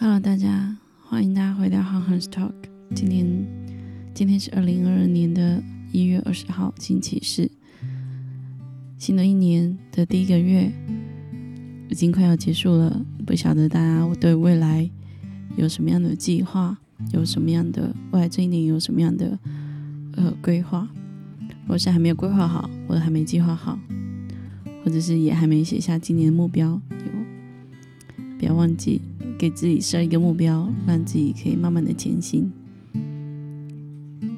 Hello，大家，欢迎大家回到 Han Han's Talk。今天，今天是二零二二年的一月二十号，星期四。新的一年的第一个月已经快要结束了，不晓得大家对未来有什么样的计划，有什么样的未来这一年有什么样的呃规划？或是还没有规划好，或者还没计划好，或者是也还没写下今年的目标，有不要忘记给自己设一个目标，让自己可以慢慢的前行。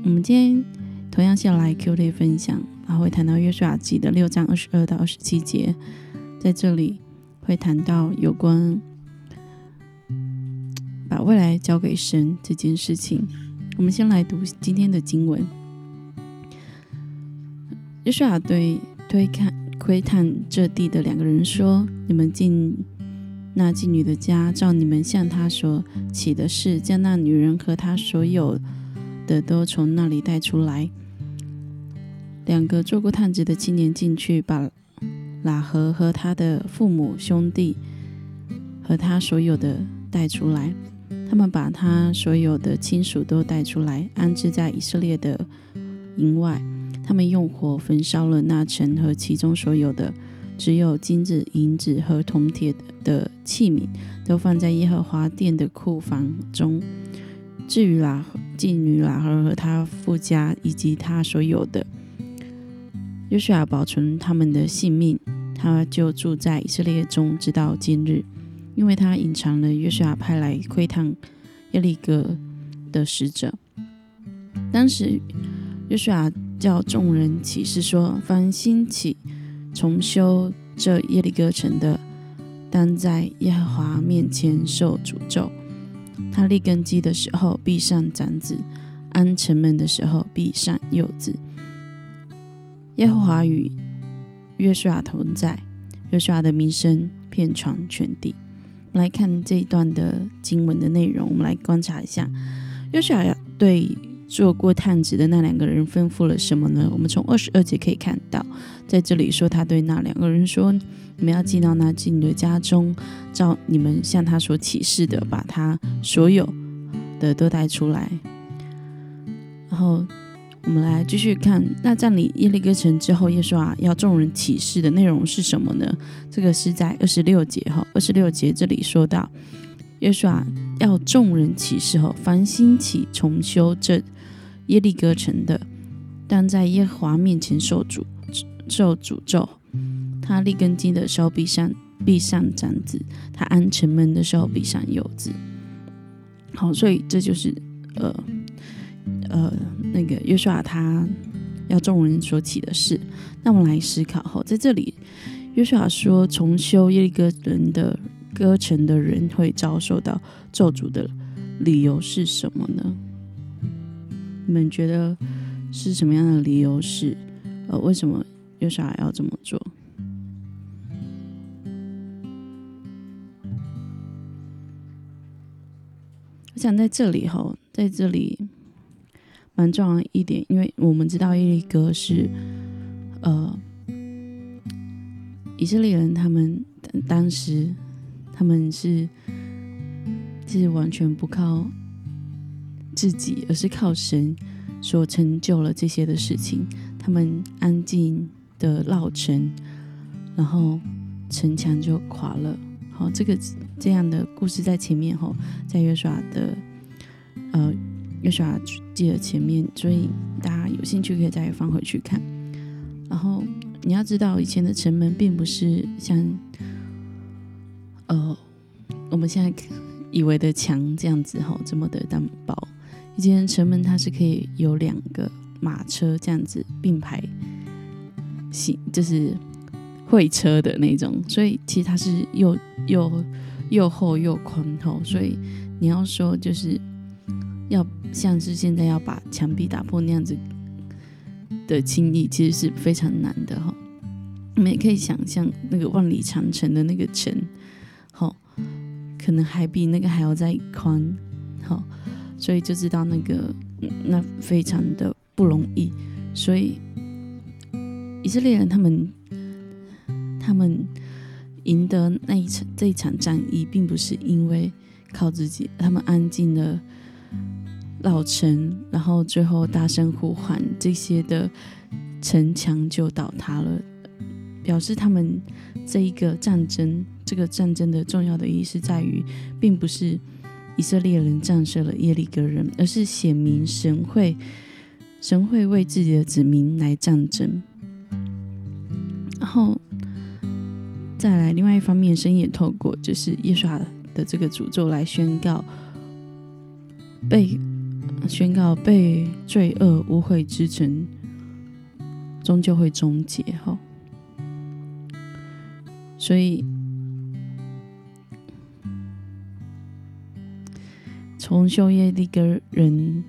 我们今天同样是要来 Q Day 分享，然后会谈到约书亚记的六章二十二到二十七节，在这里会谈到有关把未来交给神这件事情。我们先来读今天的经文。约书亚对推看窥探这地的两个人说：“你们进那妓女的家，照你们向她所起的事，将那女人和她所有的都从那里带出来。”两个做过探子的青年进去，把拉合和他的父母兄弟和他所有的带出来。他们把他所有的亲属都带出来，安置在以色列的营外。他们用火焚烧了那城和其中所有的，只有金子、银子和铜铁的器皿都放在耶和华殿的库房中。至于喇妓女喇合和他夫家以及他所有的，约书亚保存他们的性命，他就住在以色列中，直到今日，因为他隐藏了约书亚派来窥探耶利哥的使者。当时约书亚。叫众人起誓说：凡兴起重修这耶利哥城的，当在耶和华面前受诅咒。他立根基的时候，必上长子；安城门的时候，必上幼子。耶和华与约书亚同在，约书亚的名声遍传全地。我们来看这一段的经文的内容，我们来观察一下约书亚对。做过探子的那两个人吩咐了什么呢？我们从二十二节可以看到，在这里说他对那两个人说：“你们要进到那妓女的家中，照你们向他所启示的，把他所有的都带出来。”然后我们来继续看，那占领耶利哥城之后，耶稣啊要众人启示的内容是什么呢？这个是在二十六节哈，二十六节这里说到，耶稣啊要众人启示后，凡兴起重修这。耶利哥城的，但在耶和华面前受诅受诅咒。他立根基的时候必上必上长子，他安城门的时候必上幼子。好，所以这就是呃呃那个约书亚他要众人所起的事。那我们来思考后，在这里约书亚说重修耶利哥人的歌城的人会遭受到咒诅的理由是什么呢？你们觉得是什么样的理由？是呃，为什么约书亚要这么做？我想在这里哈，在这里蛮重要一点，因为我们知道耶利哥是呃以色列人，他们当时他们是是完全不靠。自己，而是靠神所成就了这些的事情。他们安静的绕城，然后城墙就垮了。好，这个这样的故事在前面哈，在约书亚的呃约书亚记的前面，所以大家有兴趣可以再翻回去看。然后你要知道，以前的城门并不是像呃我们现在 以为的墙这样子哈，这么的单薄。以前城门它是可以有两个马车这样子并排行，就是会车的那种，所以其实它是又又又厚又宽厚，所以你要说就是要像是现在要把墙壁打破那样子的轻易，其实是非常难的哈。你们也可以想象那个万里长城的那个城，好，可能还比那个还要再宽，好。所以就知道那个那非常的不容易，所以以色列人他们他们赢得那一场这一场战役，并不是因为靠自己，他们安静的绕城，然后最后大声呼喊，这些的城墙就倒塌了，表示他们这一个战争，这个战争的重要的意义是在于，并不是以色列人战胜了耶利哥人，而是显明神会，神会为自己的子民来战争，然后。再来，另外一方面，神也透过就是耶稣的这个诅咒来宣告被宣告被罪恶污秽之城终究会终结哈。所以重修耶利哥人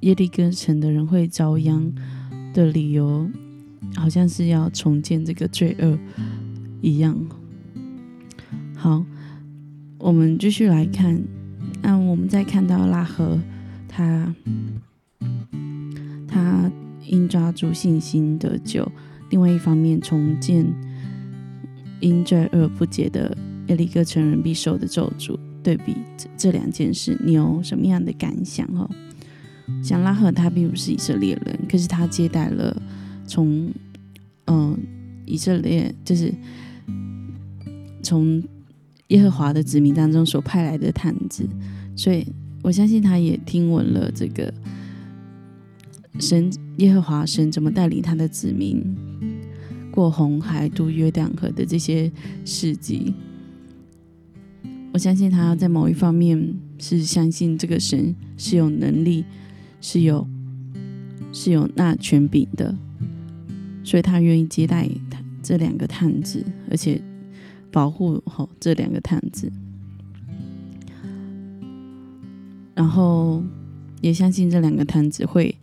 耶利哥城的人会遭殃的理由，好像是要重建这个罪恶。一样，好，我们继续来看。那我们再看到拉合，他他因抓住信心得救；另外一方面，重建因罪恶不解的耶利哥城人必受的咒诅。对比这这两件事，你有什么样的感想？哦，像拉赫他并不是以色列人，可是他接待了从嗯以色列就是。从耶和华的子民当中所派来的探子，所以我相信他也听闻了这个神耶和华神怎么带领他的子民过红海、渡约旦河的这些事迹。我相信他在某一方面是相信这个神是有能力、是有是有那权柄的，所以他愿意接待他这两个探子，而且。保护好这两个探子，然后也相信这两个探子会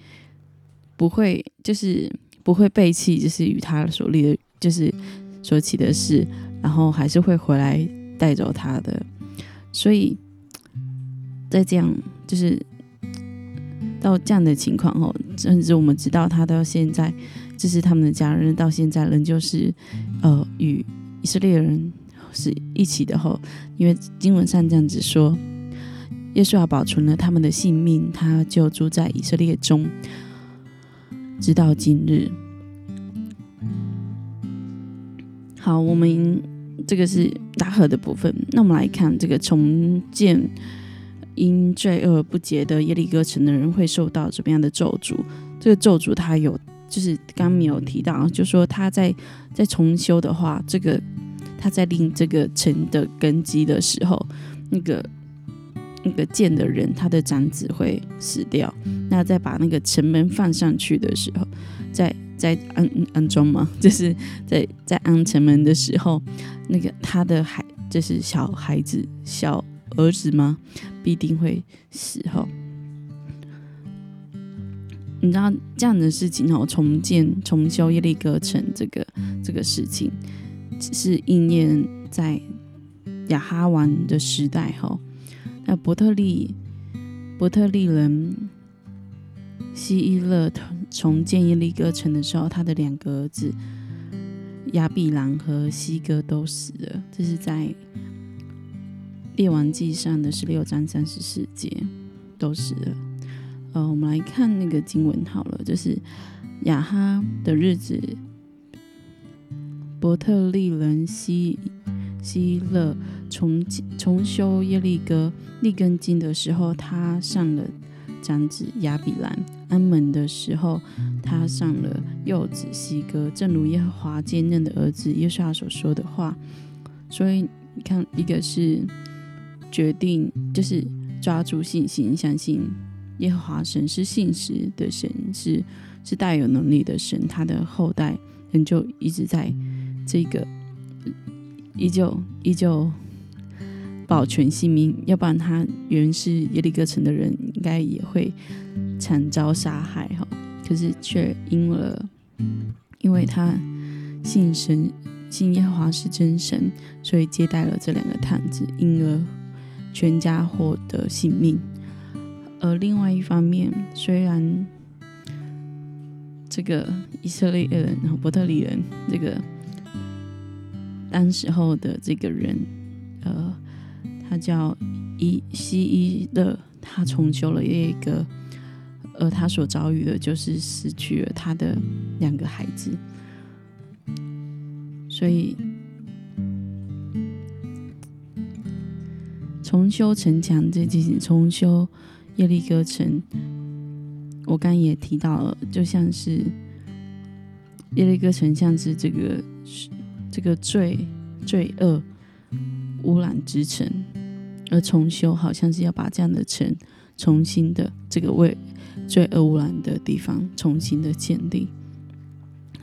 不会就是不会背弃，就是与他所立的，就是所起的事，然后还是会回来带走他的。所以在这样就是到这样的情况后，甚至我们知道他到现在，就是他们的家人到现在仍旧是呃与以色列人。是一起的后，因为经文上这样子说，耶稣要保存了他们的性命，他就住在以色列中，直到今日。好，我们这个是拉合的部分，那我们来看这个重建因罪恶不洁的耶利哥城的人会受到怎么样的咒诅？这个咒诅他有，就是刚没有提到，就说他在在重修的话，这个。他在令这个城的根基的时候，那个那个建的人，他的长子会死掉。那在把那个城门放上去的时候，在在安安装嘛，就是在在安城门的时候，那个他的孩就是小孩子小儿子吗？必定会死后。你知道这样的事情哦，重建重修耶利哥城这个这个事情。是应验在亚哈王的时代哈，那伯特利伯特利人希伊勒重建耶利哥城的时候，他的两个儿子亚比郎和西哥都死了。这是在列王记上的十六章三十四节都死了。呃，我们来看那个经文好了，就是亚哈的日子。伯特利人希希勒重重修耶利哥立根经的时候，他上了长子亚比兰；安门的时候，他上了幼子西哥。正如耶和华坚韧的儿子耶稣所说的话。所以你看，一个是决定，就是抓住信心，相信耶和华神是信实的神，是是带有能力的神，他的后代人就一直在。这个依旧依旧保全性命，要不然他原是耶利哥城的人，应该也会惨遭杀害哈。可是却因了，因为他信神，信耶和华是真神，所以接待了这两个探子，因而全家获得性命。而另外一方面，虽然这个以色列人，然后伯特利人，这个。当时候的这个人，呃，他叫伊西伊勒，他重修了一个，而他所遭遇的就是失去了他的两个孩子，所以重修城墙这件事，重修耶利哥城，我刚也提到了，就像是耶利哥城，像是这个这个罪罪恶污染之城。而重修好像是要把这样的城重新的这个为罪恶污染的地方重新的建立，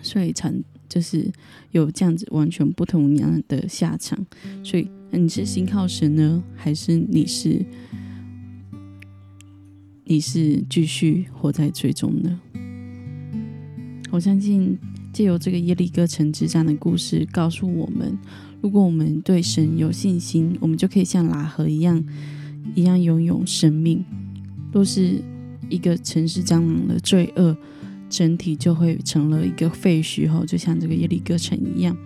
所以才就是有这样子完全不同样的下场。所以你是信靠神呢，还是你是你是继续活在最终呢？我相信借由这个耶利哥城之战的故事，告诉我们。如果我们对神有信心，我们就可以像拉合一样，一样拥有生命。若是一个城市蟑螂的罪恶，整体就会成了一个废墟后，就像这个耶利哥城一样。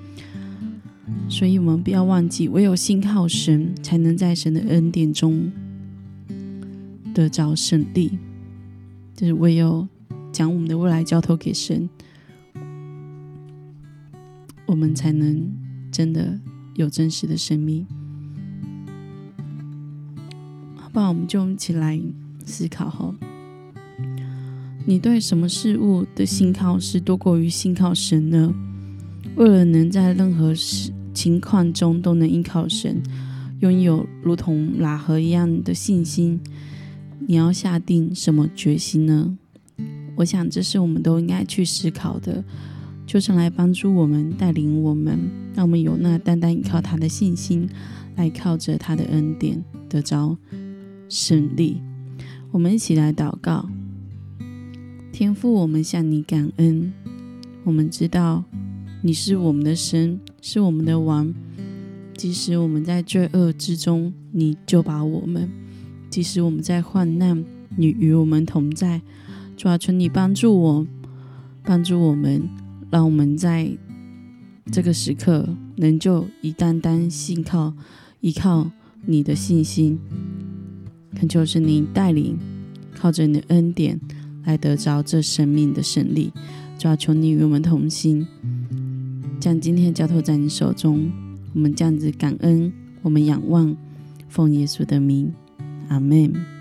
所以，我们不要忘记，唯有信靠神，才能在神的恩典中得着胜利。就是唯有将我们的未来交托给神，我们才能。真的有真实的生命，好不好？我们就一起来思考哈。你对什么事物的信靠是多过于信靠神呢？为了能在任何时情况中都能依靠神，拥有如同拉合一样的信心，你要下定什么决心呢？我想这是我们都应该去思考的。求神来帮助我们，带领我们，让我们有那单单依靠他的信心，来靠着他的恩典得着胜利。我们一起来祷告，天父，我们向你感恩。我们知道你是我们的神，是我们的王。即使我们在罪恶之中，你就把我们；即使我们在患难，你与我们同在。主啊，求你帮助我，帮助我们。让我们在这个时刻，能就一单单信靠、依靠你的信心，恳求是你带领，靠着你的恩典来得着这生命的胜利。主要求你与我们同心，将今天交托在你手中。我们这样子感恩，我们仰望，奉耶稣的名，阿门。